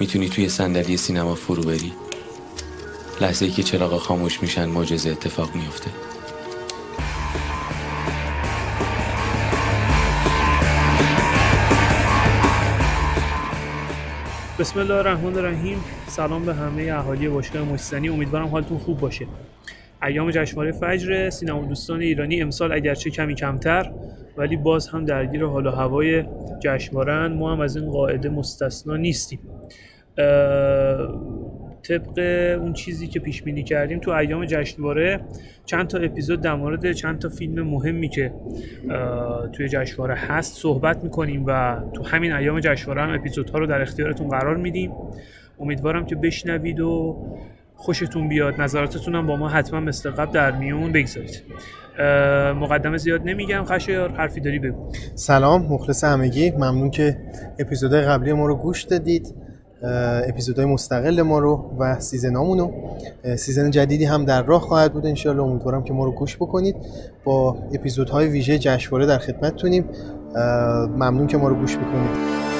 می‌تونی توی صندلی سینما فرو بری؟ لحظه ای که چراغا خاموش میشن معجزه اتفاق میفته بسم الله الرحمن الرحیم. سلام به همه اهالی باشگاه مجتنی امیدوارم حالتون خوب باشه. ایام جشنواره فجر سینما دوستان ایرانی امسال اگرچه کمی کمتر ولی باز هم درگیر حال و هوای جشنواره ما هم از این قاعده مستثنا نیستیم. طبق اون چیزی که پیش بینی کردیم تو ایام جشنواره چند تا اپیزود در مورد چند تا فیلم مهمی که توی جشنواره هست صحبت می‌کنیم و تو همین ایام جشنواره هم اپیزودها رو در اختیارتون قرار میدیم. امیدوارم که بشنوید و خوشتون بیاد نظراتتون هم با ما حتما مثل قبل در میون بگذارید. مقدمه زیاد نمیگم خشایار حرفی داری بگو. سلام مخلص همگی. ممنون که اپیزودهای قبلی ما رو گوش دادید. اپیزودهای مستقل ما رو و season امون رو season جدیدی هم در راه خواهد بود انشالله امیدوارم که ما رو گوش بکنید. با اپیزودهای ویژه جشنواره در خدمتتونیم. ممنون که ما رو گوش بکنید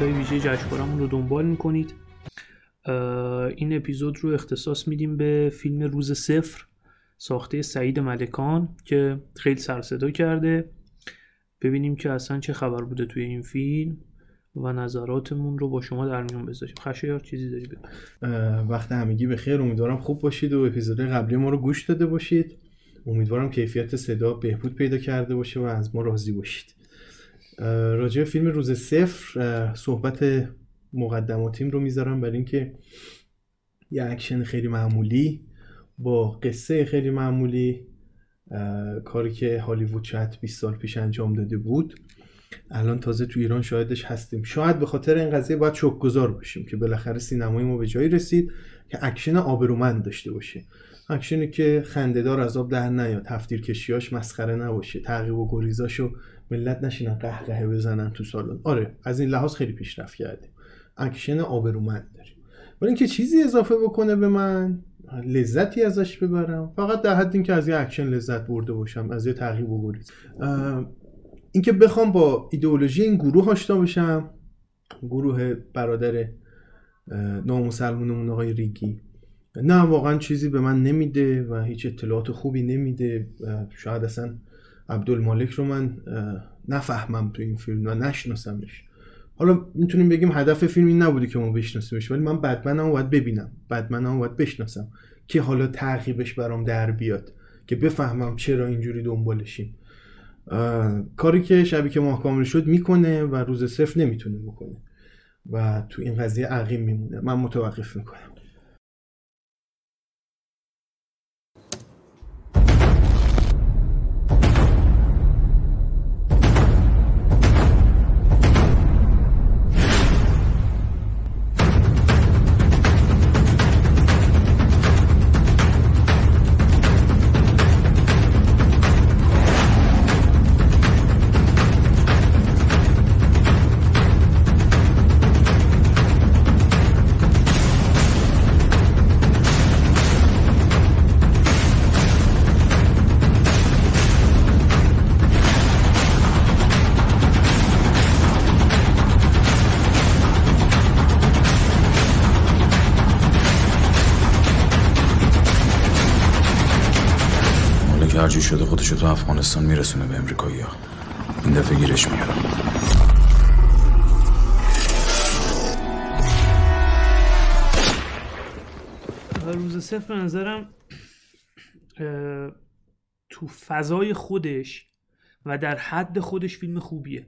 جشنوارهمون رو دنبال می‌کنید. این اپیزود رو اختصاص میدیم به فیلم روز صفر ساخته سعید ملکان که خیلی سرصدا کرده. ببینیم که اصلا چه خبر بوده توی این فیلم و نظراتمون رو با شما در میون بذاریم. خشایار چیزی داری بگو. وقت همگی به خیر امیدوارم خوب باشید و اپیزود قبلی ما رو گوش داده باشید. امیدوارم کیفیت صدا بهبود پیدا کرده باشه و از ما راضی باشید. راجع فیلم روز صفر صحبت مقدماتیم رو می‌ذارم برای اینکه یه اکشن خیلی معمولی با قصه خیلی معمولی کاری که هالیوود شاید 20 سال پیش انجام داده بود. الان تازه تو ایران شاهدش هستیم. شاید به خاطر این قضیه باید شکرگزار باشیم که بالاخره سینمای ما به جایی رسید که اکشن آبرومند داشته باشه. اکشنی که خندهدار از آب در نیاد تفنگ کشیاش مسخره نباشه تعقیب و گریزاشو ملت نشینن قهقهه بزنن تو سالن. آره از این لحاظ خیلی پیشرفت کردیم. اکشن آبرومند داریم. ولی اینکه چیزی اضافه بکنه به من لذتی ازش ببرم. فقط در حد اینکه از یه اکشن لذت برده باشم از یه تعقیب و گریز اینکه بخوام با ایدئولوژی این گروه آشنا بشم گروه برادر نامسلمونمون آقای ریگی. نه واقعا چیزی به من نمیده و هیچ اطلاعات خوبی نمیده. شاید اصلا عبدالمالک رو من نفهمم تو این فیلم و نشناسمش. حالا می‌تونیم بگیم هدف فیلم این نبوده که ما بشناسیمش ولی من بدمنم باید ببینم. بدمنم باید بشناسم که حالا ترغیبش برام در بیاد که بفهمم چرا اینجوری دنبالشیم. کاری که شبی که ماه کامل شد می‌کنه و روز صفر نمی‌تونه بکنه و تو این قضیه عقیم میمونه. من متوقف می‌کنم. شده خودشو تو افغانستان میرسونه به امریکایی ها. این دفعه گیرش میارم روز صفر نظرم تو فضای خودش و در حد خودش فیلم خوبیه.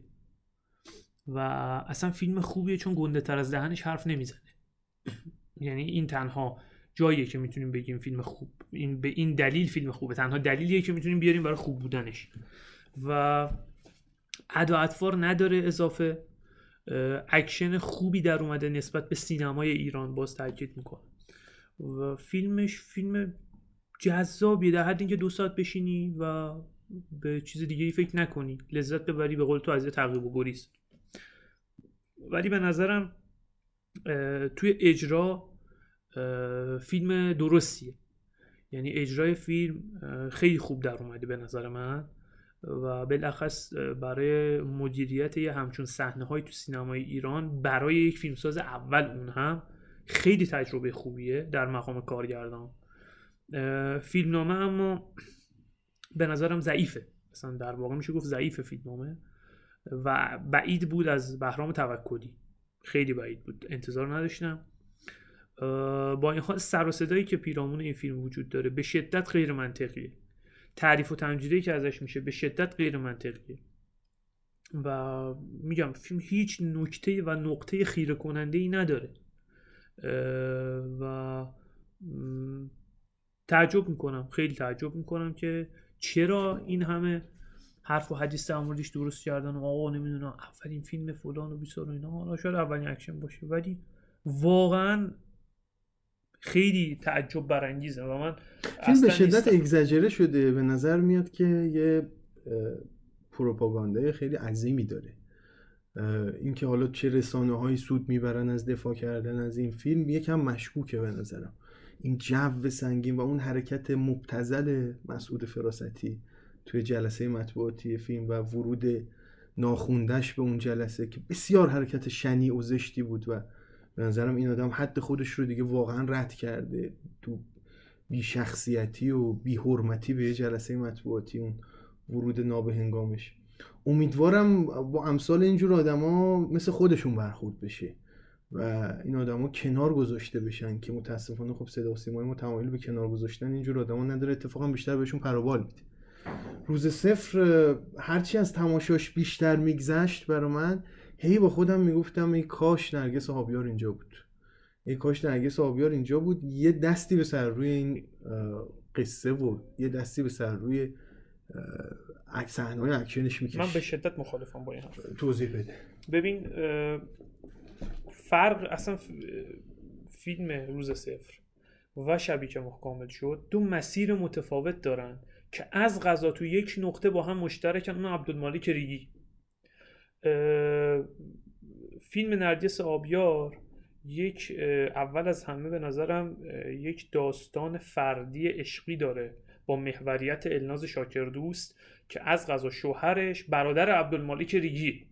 و اصلا فیلم خوبیه چون گنده تر از دهنش حرف نمی‌زنه. یعنی این تنها جاییه که می‌تونیم بگیم فیلم خوب. این به این دلیل فیلم خوبه. تنها دلیلیه که می‌تونیم بیاریم برای خوب بودنش. و ادا اطوار نداره اضافه اکشن خوبی در اومده نسبت به سینمای ایران باز تاکید می‌کنه و فیلمش فیلم جذابیه. در حد اینکه دو ساعت بشینی و به چیز دیگه ای فکر نکنی. لذت ببری به قول تو از تعقیب و گریز. ولی به نظرم توی اجرا فیلم درستیه. یعنی اجرای فیلم خیلی خوب در اومده به نظر من و بالاخص برای مدیریت یه همچون صحنه های تو سینمای ایران برای یک فیلمساز اول اون هم خیلی تجربه خوبیه در مقام کارگردان. فیلمنامه اما به نظرم ضعیفه. مثلا در واقع میشه گفت ضعیف فیلمنامه و بعید بود از بهرام توکلی. خیلی بعید بود. انتظار نداشتم. با این حال سر و صدایی که پیرامون این فیلم وجود داره به شدت غیر منطقیه تعریف و تنجیدی که ازش میشه به شدت غیر منطقیه و میگم فیلم هیچ نکته و نقطه خیره کننده ای نداره. و تعجب می‌کنم خیلی تعجب می‌کنم که چرا این همه حرف و حدیث در موردش درست کردن و آقا نمی‌دونم اولین فیلم فلان و بیسار و اینا. حالا شاید اولین اکشن باشه. ولی واقعا خیلی تعجب برانگیزه و من فیلم به شدت اگزاجره شده به نظر میاد که یه پروپاگانده خیلی عظیمی داره. اینکه حالا چه رسانه های سود می‌برن از دفاع کردن از این فیلم یکم مشکوکه به نظرم. این جو سنگین و اون حرکت مبتزل مسعود فراستی توی جلسه مطبوعاتی فیلم و ورود ناخوندش به اون جلسه که بسیار حرکت شنی و زشتی بود و به نظرم این آدم حد خودش رو دیگه واقعا رد کرده. تو بی شخصیتی و بی حرمتی به جلسه مطبوعاتی اون ورود نابهنگامش. امیدوارم با امثال اینجور آدما مثل خودشون برخورد بشه و این آدما کنار گذاشته بشن که متاسفانه خب صدا سیمای ما تمایل به کنار گذاشتن اینجور آدما نداره. اتفاقا بیشتر بهشون پروبال میده. روز صفر هرچی از تماشاش بیشتر میگذشت برا من هی با خودم می‌گفتم ای کاش نرگس آبیار اینجا بود. ای کاش نرگس آبیار اینجا بود. یه دستی به سر و روی این قصه و یه دستی به سر و روی صحنه اکشنش می‌کشید من به شدت مخالفم با این حرف. توضیح بده. ببین فرق اصلا فیلم روز صفر و شبی که کامل شد دو مسیر متفاوت دارن که از غذا تو یک نقطه با هم مشترکن. اون عبدالمالک ریگی. فیلم نرگس آبیار یک اول از همه به نظرم یک داستان فردی عشقی داره با محوریت الناز شاکردوست که از قضا شوهرش برادر عبدالمالک ریگی.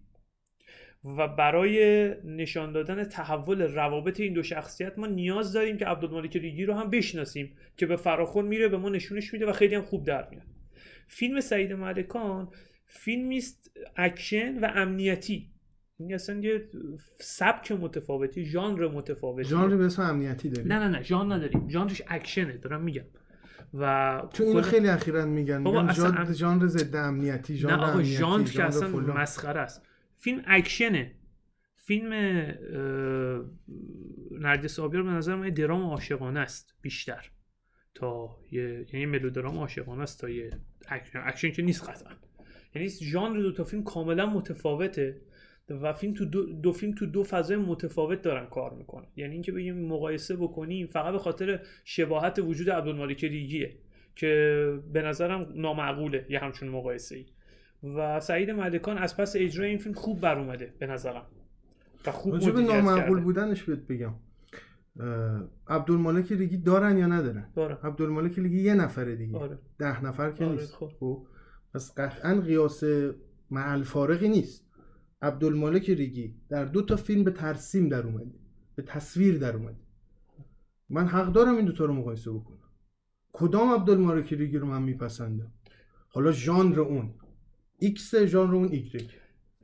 و برای نشان دادن تحول روابط این دو شخصیت ما نیاز داریم که عبدالمالک ریگی رو هم بشناسیم که به فراخون میره به ما نشونش میده و خیلی هم خوب در میاد. فیلم سعید ملکان فیلمی است اکشن و امنیتی. این اصلا یه سبک متفاوتی ژانر متفاوتی. ژانر به اسم امنیتی داریم. نه نه نه ژانر نداریم. ژانرش اکشنه دارم میگم. و تو اینو خیلی اخیرا میگن. میگن ژانر ضد امنیتی ژانر نه آقا ژانر که اصلا مسخره است. فیلم اکشنه. فیلم نرگس آبیار به نظر من درام عاشقانه است بیشتر. تا یه یعنی ملودرام عاشقانه است تا یه اکشن. اکشن که نیست قطعا. یعنی ژانر دو تا فیلم کاملا متفاوته و فیلم تو دو, دو فیلم تو دو فضای متفاوت دارن کار می‌کنن. یعنی اینکه بگیم مقایسه بکنیم فقط به خاطر شباهت وجود عبدالمالک ریگیه که به نظرم نامعقوله یه همچون مقایسه ای و سعید ملکان از پس اجرای این فیلم خوب بر اومده به نظرم. و خوب نامعقول بودنش بهت بگم. عبدالمالک ریگی دارن یا ندارن؟ دارن. عبدالمالک ریگی یه نفره دیگه. آره. ده نفر که آره نیست. خب. پس قطعا قیاس معل فارقی نیست. عبدالمالک ریگی در دو تا فیلم به ترسیم در اومده به تصویر در اومده من حق دارم این دوتا رو مقایسه بکنم. کدام عبدالمالک ریگی رو من میپسندم؟ حالا ژانر اون. ایکس ژانر اون ایگرگ.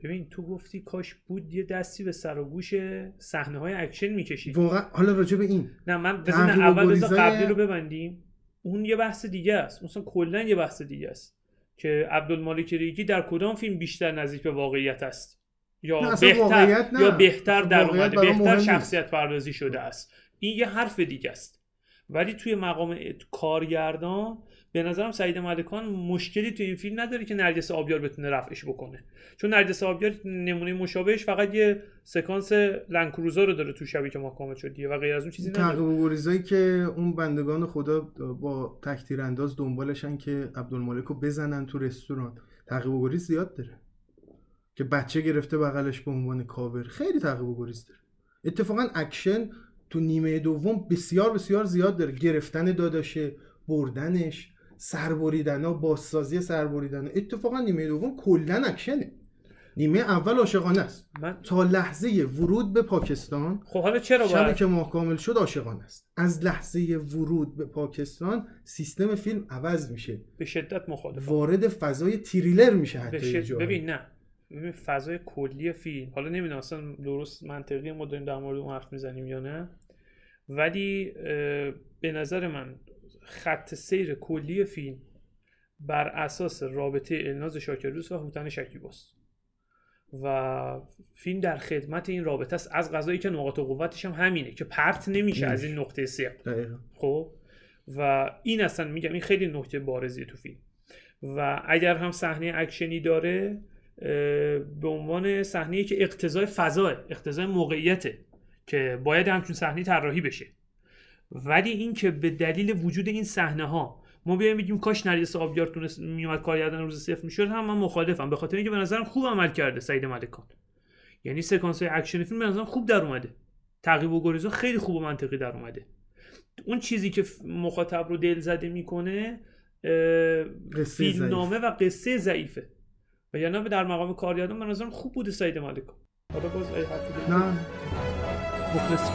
ببین تو گفتی کاش بود یه دستی به سر و گوش صحنه های اکشن می‌کشید. واقعا حالا راجع به این. نه من بزن اول بذار قبلی رو ببندیم. اون یه بحث دیگه است. مثلا کلا یه بحث دیگه است. که عبدالمالک ریگی در کدام فیلم بیشتر نزدیک به واقعیت است یا بهتر. یا بهتر در اومده بهتر. شخصیت پردازی شده است این یه حرف دیگه است ولی توی مقام کارگردان به نظرم سعید ملکان مشکلی توی این فیلم نداره که نرگس آبیار بتونه رفعش بکنه. چون نرگس آبیار نمونه مشابهش فقط یه سکانس لنکروزا رو داره تو شبی که ما کامل شد دیگه و غیر از اون چیزی نداره. گریزایی که اون بندگان خدا با تکتیر انداز دنبالشن که عبدالمالک رو بزنن تو رستوران. تعقیب و زیاد داره که بچه گرفته بغلش به عنوان کاور. خیلی تعقیب و گریز داره. اتفاقا اکشن تو نیمه دوم بسیار بسیار زیاد داره. گرفتن داداشه بردنش. سربریدن ها بازسازی سربریدن. اتفاقا نیمه دوم کلا اکشنه. نیمه اول عاشقانه است. من تا لحظه ورود به پاکستان خب حالا چرا شبی باید؟ که ماه کامل شد عاشقانه است. از لحظه ورود به پاکستان سیستم فیلم عوض میشه. به شدت مخالفم. وارد فضای تریلر میشه حتی به شد-. ببین نه. ببین فضای کلی فیلم. حالا نمی‌دونم اصلا درست منطقی ما داریم در مورد اون حرف می‌زنیم یا نه. ولی به نظر من خط سیر کلی فیلم بر اساس رابطه الناز شاکردوست و هوتن شکیباست و فیلم در خدمت این رابطه است. از غذایی که نقاط قوتش هم همینه که پرت نمیشه از این نقطه دقیقا. خب؟ و این اصلا میگم این خیلی نکته بارزی تو فیلم. و اگر هم صحنه اکشنی داره به عنوان صحنه که اقتضای فضاست اقتضای موقعیته که باید همچین صحنه طراحی بشه. ولی این که به دلیل وجود این صحنه ها ما بیایم بگیم کاش نرگس آبیار تونست میومد کارگردان روز صفر می‌شد هم من مخالفم. به خاطر اینکه به نظرم خوب عمل کرده سعید ملکان. یعنی سکانس های اکشن فیلم به نظرم خوب در اومده. تعقیب و گریزا خیلی خوب و منطقی در اومده. اون چیزی که مخاطب رو دل زده می‌کنه فیلم نامه و قصه ضعیفه. و یعنی در مقام کارگردان به نظرم خوب بوده سعید ملکان. حالا باز؟ نه. مخلص